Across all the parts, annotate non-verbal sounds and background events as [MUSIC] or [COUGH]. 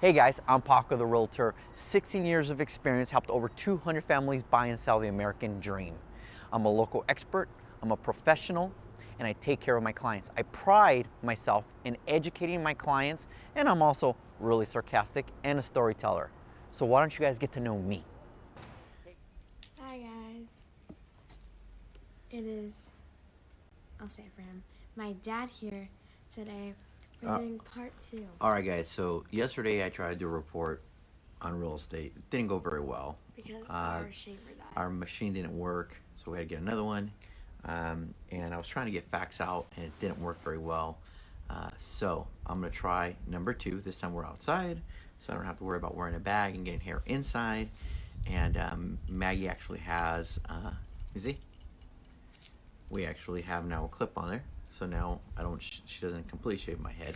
Hey guys, I'm Paco the Realtor. 16 years of experience, helped over 200 families buy and sell the American dream. I'm a local expert, I'm a professional, and I take care of my clients. I pride myself in educating my clients, and I'm also really sarcastic and a storyteller. So why don't you guys get to know me? Hi guys. It is, I'll say it for him, my dad here today. We're Uh, doing part two. All right, guys. So yesterday I tried to report on real estate. It didn't go very well. Because uh, our shaver died. Our machine didn't work, so we had to get another one. Um, and I was trying to get facts out, and it didn't work very well. Uh, so I'm gonna try number two. This time we're outside, so I don't have to worry about wearing a bag and getting hair inside. And um, Maggie actually has, uh, you see, we actually have now a clip on there. So now I don't. She doesn't completely shave my head.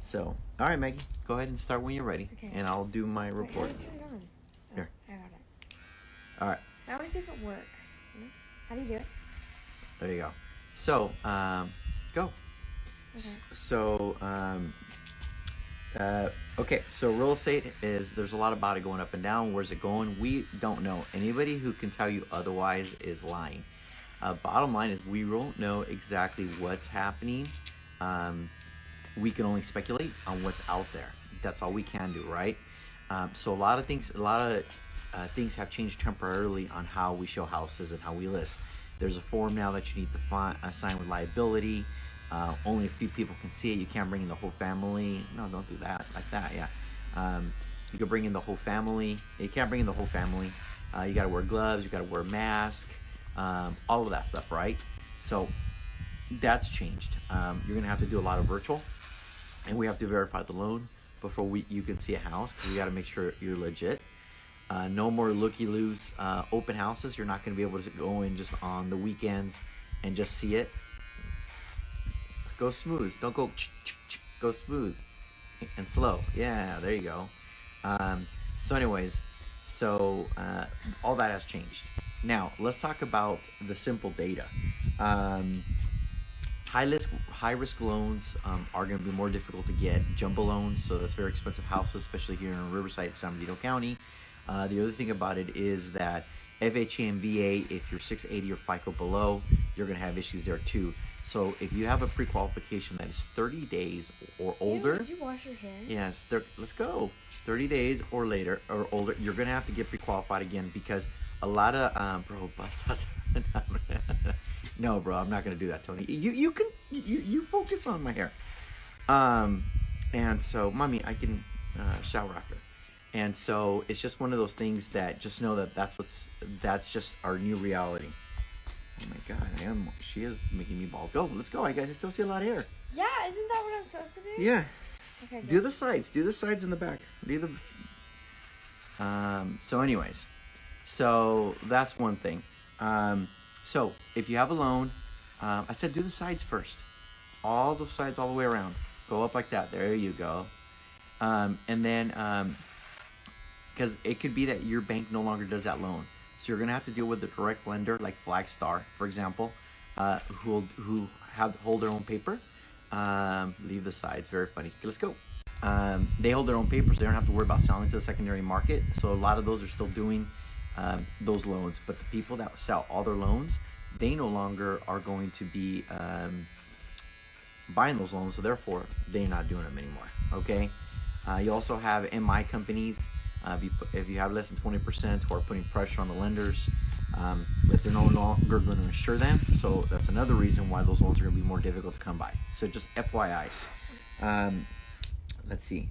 So all right, Maggie, go ahead and start when you're ready, Okay. and I'll do my Wait, report. how do you turn it on? Oh, Here. I got it. All right. I always see if it works. How do you do it? There you go. So, um, go. Okay. So, um, uh, okay. So, real estate is there's a lot about it going up and down. Where's it going? We don't know. Anybody who can tell you otherwise is lying. Uh, bottom line is we don't know exactly what's happening. Um, we can only speculate on what's out there. That's all we can do, right? Um, so a lot of things, a lot of uh, things have changed temporarily on how we show houses and how we list. There's a form now that you need to fi- uh, sign with liability. Uh, only a few people can see it. You can't bring in the whole family. No, don't do that like that. Yeah, um, you can bring in the whole family. You can't bring in the whole family. Uh, you got to wear gloves. You got to wear a mask. Um, all of that stuff, right? So that's changed. Um, you're gonna have to do a lot of virtual, and we have to verify the loan before we you can see a house because we got to make sure you're legit. Uh, no more looky loos uh, open houses. You're not gonna be able to go in just on the weekends and just see it. Go smooth. Don't go. Go smooth and slow. Yeah, there you go. Um, so, anyways, so uh, all that has changed. Now, let's talk about the simple data. Um, high risk high risk loans um, are going to be more difficult to get. Jumbo loans, so that's very expensive houses, especially here in Riverside, San Benito County. Uh, the other thing about it is that FHA and VA, if you're 680 or FICO below, you're going to have issues there too. So if you have a pre-qualification that is 30 days or older, Ew, did you wash your hair? Yes, thir- let's go. 30 days or later or older, you're gonna have to get pre-qualified again because a lot of um, bro, bust out. [LAUGHS] no, bro, I'm not gonna do that, Tony. You you can you you focus on my hair. Um, and so, mommy, I can uh, shower after. And so it's just one of those things that just know that that's what's that's just our new reality. Oh my God, I am. She is making me bald. Go, let's go. I guys, I still see a lot of hair. Yeah, isn't that what I'm supposed to do? Yeah. Okay, Do good. the sides. Do the sides in the back. Do the. Um. So, anyways, so that's one thing. Um. So if you have a loan, um, I said do the sides first. All the sides, all the way around. Go up like that. There you go. Um. And then um. Because it could be that your bank no longer does that loan, so you're gonna have to deal with a direct lender like Flagstar, for example, uh, who who have hold their own paper. Um, leave the sides. Very funny. Okay, let's go. Um, they hold their own papers. They don't have to worry about selling to the secondary market. So a lot of those are still doing um, those loans. But the people that sell all their loans, they no longer are going to be um, buying those loans. So therefore, they're not doing them anymore. Okay. Uh, you also have MI companies. Uh, if, you, put- if you have less than 20% who are putting pressure on the lenders, um, if they're no longer going to insure them. So that's another reason why those loans are going to be more difficult to come by. So just FYI. Um, let's see.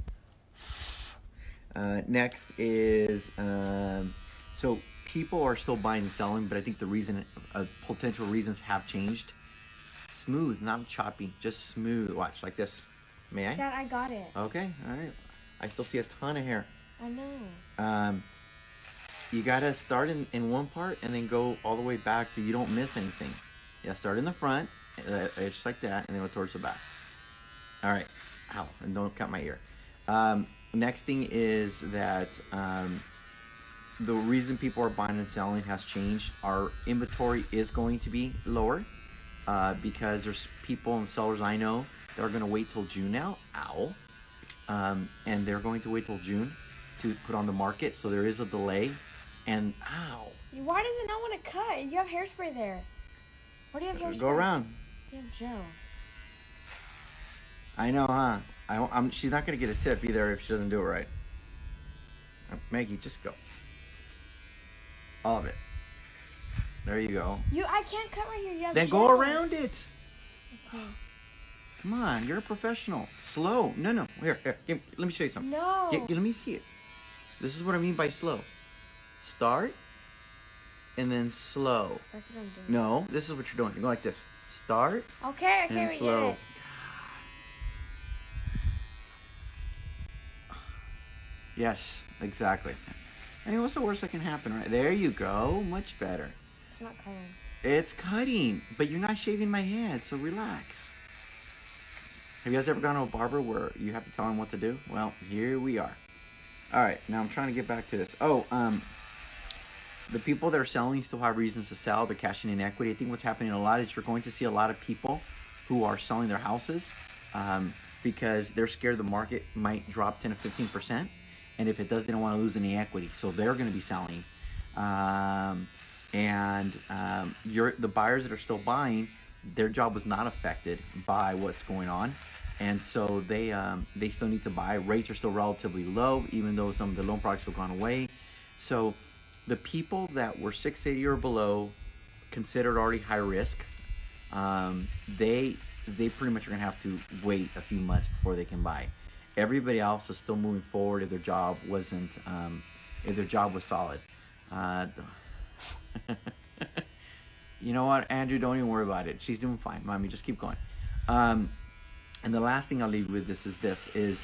Uh, next is um, so people are still buying and selling, but I think the reason, uh, potential reasons have changed. Smooth, not choppy, just smooth. Watch like this. May I? Dad, I got it. Okay, all right. I still see a ton of hair. I know. Um, you gotta start in, in one part and then go all the way back so you don't miss anything. Yeah, start in the front, uh, just like that, and then go towards the back. All right. Ow, and don't cut my ear. Um, next thing is that um, the reason people are buying and selling has changed. Our inventory is going to be lower uh, because there's people and sellers I know that are going to wait till June now. Ow. um, and they're going to wait till June to put on the market. So there is a delay. And ow, Why does it not want to cut? You have hairspray there. Where do you have hairspray? go around. Have Joe. I know, huh? I, I'm, she's not gonna get a tip either if she doesn't do it right. Uh, Maggie, just go. All of it. There you go. You, I can't cut right here. You have Then go around it. Okay. Come on, you're a professional. Slow. No, no. Here, here. Give, let me show you something. No. Yeah, let me see it. This is what I mean by slow. Start, and then slow. That's what I'm doing. No, this is what you're doing. You're going like this. Start Okay, okay, and slow. get it. Yes, exactly. I mean, what's the worst that can happen, right? There you go. Much better. It's not cutting. It's cutting, but you're not shaving my head, so relax. Have you guys ever gone to a barber where you have to tell him what to do? Well, here we are. All right, now I'm trying to get back to this. Oh, um, the people that are selling still have reasons to sell. They're cashing in equity. I think what's happening a lot is you're going to see a lot of people who are selling their houses um, because they're scared the market might drop 10 to 15 percent, and if it does, they don't want to lose any equity, so they're going to be selling. Um, and um, the buyers that are still buying, their job was not affected by what's going on, and so they um, they still need to buy. Rates are still relatively low, even though some of the loan products have gone away. So the people that were 680 or below, considered already high risk, um, they they pretty much are gonna have to wait a few months before they can buy. Everybody else is still moving forward if their job wasn't um, if their job was solid. Uh, [LAUGHS] you know what, Andrew? Don't even worry about it. She's doing fine, mommy. Just keep going. Um, and the last thing I'll leave with this is this is,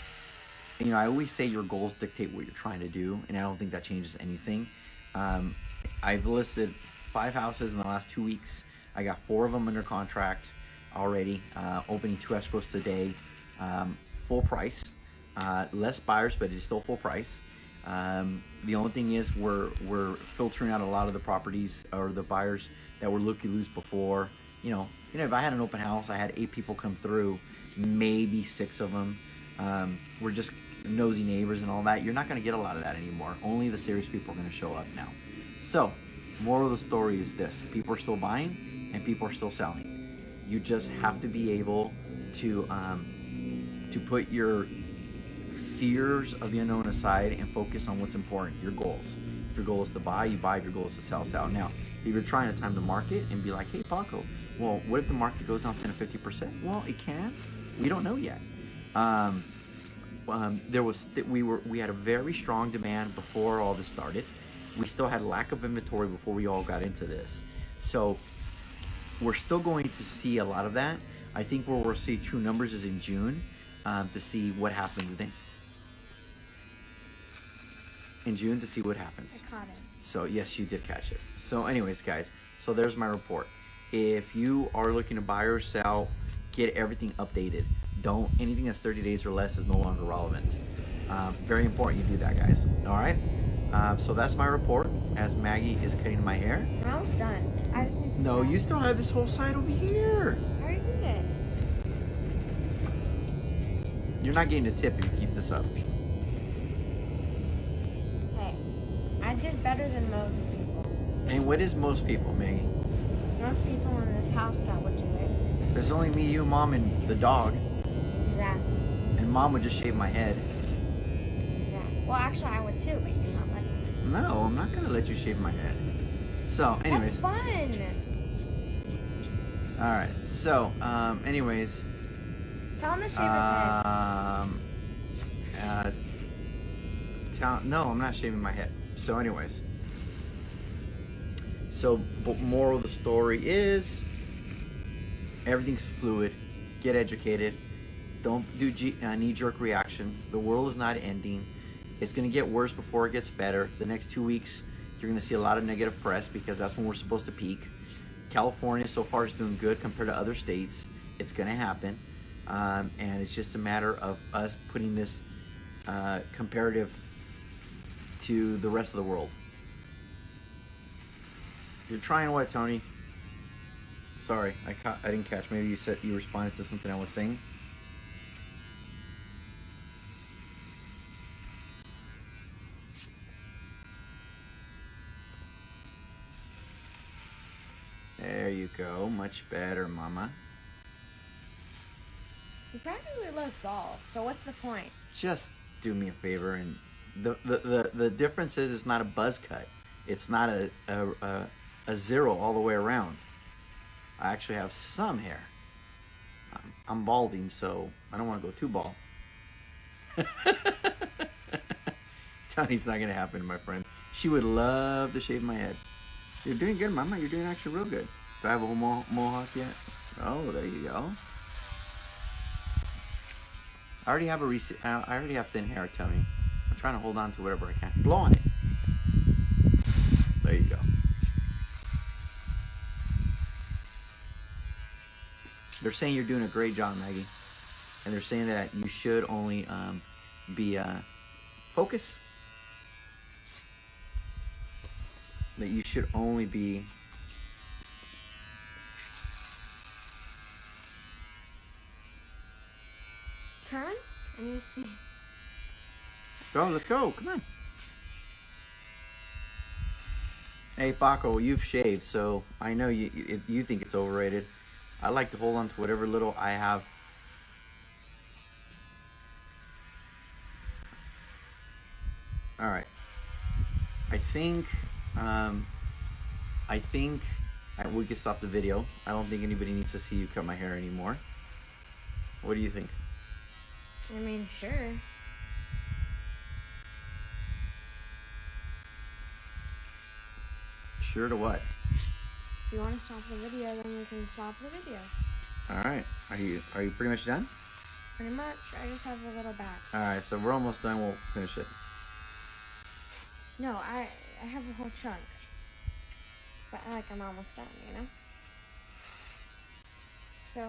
you know, I always say your goals dictate what you're trying to do, and I don't think that changes anything. Um, I've listed five houses in the last two weeks. I got four of them under contract already. Uh, opening two escrows today, um, full price. Uh, less buyers, but it's still full price. Um, the only thing is we're we're filtering out a lot of the properties or the buyers that were looky loose before. You know, you know, if I had an open house, I had eight people come through, maybe six of them um, were just nosy neighbors and all that. You're not going to get a lot of that anymore. Only the serious people are going to show up now. So, moral of the story is this: people are still buying and people are still selling. You just have to be able to um, to put your fears of the unknown aside and focus on what's important, your goals. If your goal is to buy, you buy. If your goal is to sell, sell. Now, if you're trying to time the market and be like, hey, Paco, well, what if the market goes down 10 to 50%? Well, it can. We don't know yet. Um, um, there was we were we had a very strong demand before all this started. We still had lack of inventory before we all got into this. So we're still going to see a lot of that. I think where we'll see true numbers is in June um, to see what happens then. In June to see what happens. I caught it. So yes, you did catch it. So anyways, guys, so there's my report. If you are looking to buy or sell, get everything updated. Don't anything that's 30 days or less is no longer relevant. Um, very important you do that, guys. All right. Um, so that's my report. As Maggie is cutting my hair. I'm almost done. I just need to No, you still have this whole side over here. I already did it. You're not getting a tip if you keep this up. Hey, I did better than most people. And what is most people, Maggie? Most people in this house that would do it. There's only me, you, mom, and the dog. Exactly. And mom would just shave my head. Exactly. Well, actually, I would too, but you're not letting me. No, I'm not gonna let you shave my head. So, anyways. That's fun. All right. So, um, anyways, Tell him to shave his head. um, uh, tell, no, I'm not shaving my head. So, anyways, so but moral of the story is everything's fluid. Get educated. Don't do G- uh, knee-jerk reaction. The world is not ending. It's gonna get worse before it gets better. The next two weeks, you're gonna see a lot of negative press because that's when we're supposed to peak. California so far is doing good compared to other states. It's going to happen. Um, and it's just a matter of us putting this uh, comparative to the rest of the world. You're trying what, Tony? Sorry, I ca- I didn't catch. Maybe you said you responded to something I was saying. There you go. Much better, Mama. You practically left golf, so what's the point? Just do me a favor and the the, the, difference is it's not a buzz cut. It's not a, a, a, a zero all the way around. I actually have some hair. I'm, I'm balding, so I don't want to go too bald. [LAUGHS] Tony's not gonna happen, my friend. She would love to shave my head. You're doing good, Mama. You're doing actually real good. Do I have a mo- mohawk yet? Oh, there you go. I already have a rec- I already have thin hair, Tony. Trying to hold on to whatever I can. Blow on it. There you go. They're saying you're doing a great job, Maggie, and they're saying that you should only um, be uh, focus. That you should only be Turn? I need to see. Go, let's go. Come on. Hey, Paco, you've shaved, so I know you it, you think it's overrated. I like to hold on to whatever little I have. All right. I think, um, I think I, we can stop the video. I don't think anybody needs to see you cut my hair anymore. What do you think? I mean, sure. Sure to what? If you want to stop the video, then we can stop the video. All right. Are you are you pretty much done? Pretty much. I just have a little back. All right, so we're almost done. We'll finish it. No, I I have a whole chunk. But like I'm almost done, you know? So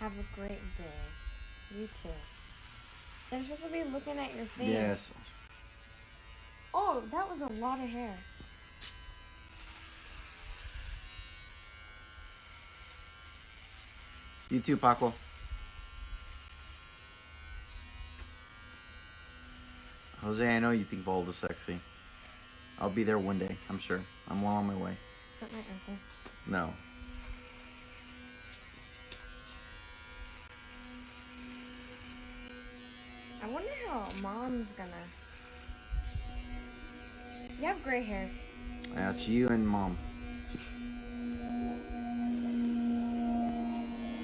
have a great day. You too. They're supposed to be looking at your face. Yes. Oh, that was a lot of hair. You too, Paco. Jose, I know you think bald is sexy. I'll be there one day, I'm sure. I'm well on my way. Is that my uncle? No. I how mom's gonna. You have gray hairs. That's you and mom.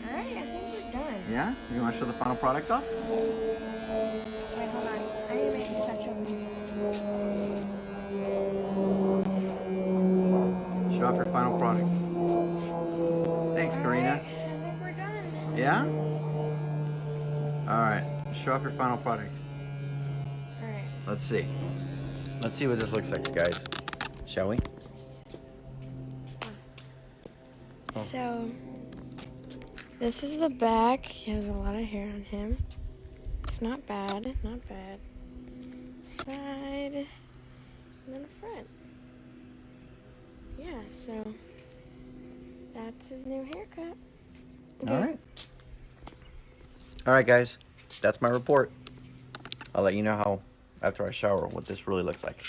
Alright, I think we're done. Yeah? You want to show the final product off? Wait, hold on. I need to make this extra. Show off your final product. Thanks, Karina. Alright, I think we're done. Yeah? Alright. Show off your final product. Let's see. Let's see what this looks like, guys. Shall we? Oh. So, this is the back. He has a lot of hair on him. It's not bad. Not bad. Side. And then the front. Yeah, so that's his new haircut. All right. All right, guys. That's my report. I'll let you know how, after I shower, what this really looks like.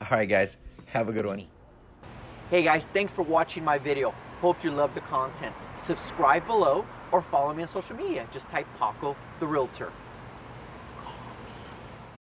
All right, guys. Have a good one. Hey, guys. Thanks for watching my video. Hope you love the content. Subscribe below or follow me on social media. Just type Paco the Realtor.